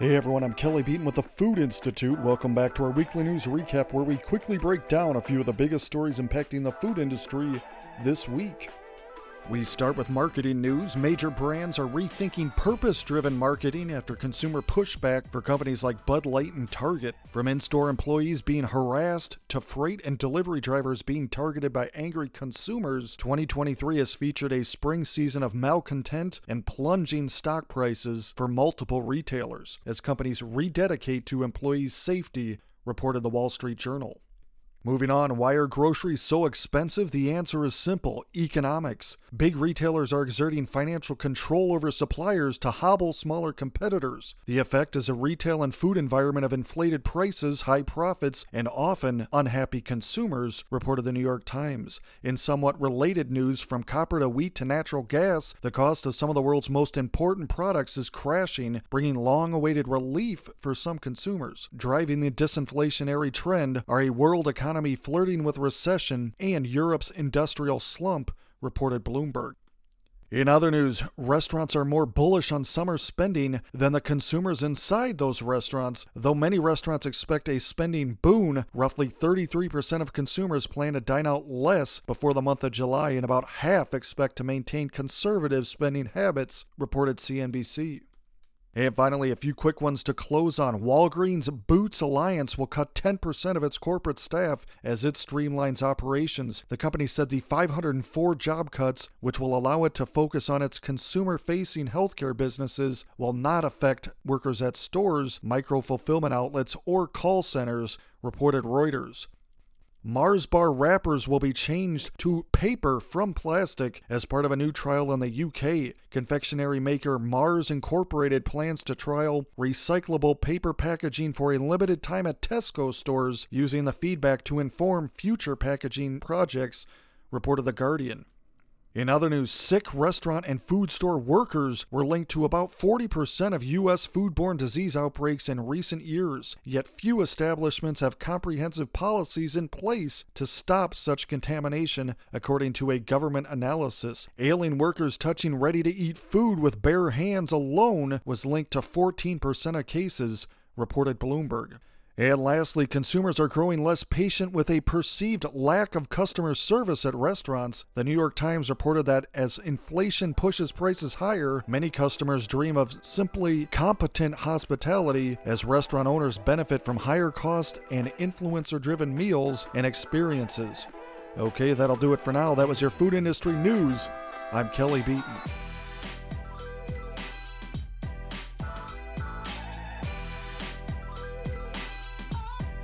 Hey everyone, I'm Kelly Beaton with the Food Institute. Welcome back to our weekly news recap where we quickly break down a few of the biggest stories impacting the food industry this week. We start with marketing news. Major brands are rethinking purpose driven marketing after consumer pushback for companies like Bud Light and Target. From in store employees being harassed to freight and delivery drivers being targeted by angry consumers, 2023 has featured a spring season of malcontent and plunging stock prices for multiple retailers as companies rededicate to employees' safety, reported the Wall Street Journal. Moving on, why are groceries so expensive? The answer is simple economics. Big retailers are exerting financial control over suppliers to hobble smaller competitors. The effect is a retail and food environment of inflated prices, high profits, and often unhappy consumers, reported the New York Times. In somewhat related news, from copper to wheat to natural gas, the cost of some of the world's most important products is crashing, bringing long awaited relief for some consumers. Driving the disinflationary trend are a world economy economy flirting with recession and Europe's industrial slump, reported Bloomberg. In other news, restaurants are more bullish on summer spending than the consumers inside those restaurants. Though many restaurants expect a spending boon, roughly 33% of consumers plan to dine out less before the month of July, and about half expect to maintain conservative spending habits, reported CNBC. And finally, a few quick ones to close on. Walgreens Boots Alliance will cut 10% of its corporate staff as it streamlines operations. The company said the 504 job cuts, which will allow it to focus on its consumer facing healthcare businesses, will not affect workers at stores, micro fulfillment outlets, or call centers, reported Reuters. Mars bar wrappers will be changed to paper from plastic as part of a new trial in the UK. Confectionery maker Mars Incorporated plans to trial recyclable paper packaging for a limited time at Tesco stores using the feedback to inform future packaging projects, reported The Guardian. In other news, sick restaurant and food store workers were linked to about 40% of U.S. foodborne disease outbreaks in recent years, yet few establishments have comprehensive policies in place to stop such contamination, according to a government analysis. Ailing workers touching ready to eat food with bare hands alone was linked to 14% of cases, reported Bloomberg. And lastly, consumers are growing less patient with a perceived lack of customer service at restaurants. The New York Times reported that as inflation pushes prices higher, many customers dream of simply competent hospitality as restaurant owners benefit from higher cost and influencer driven meals and experiences. Okay, that'll do it for now. That was your food industry news. I'm Kelly Beaton.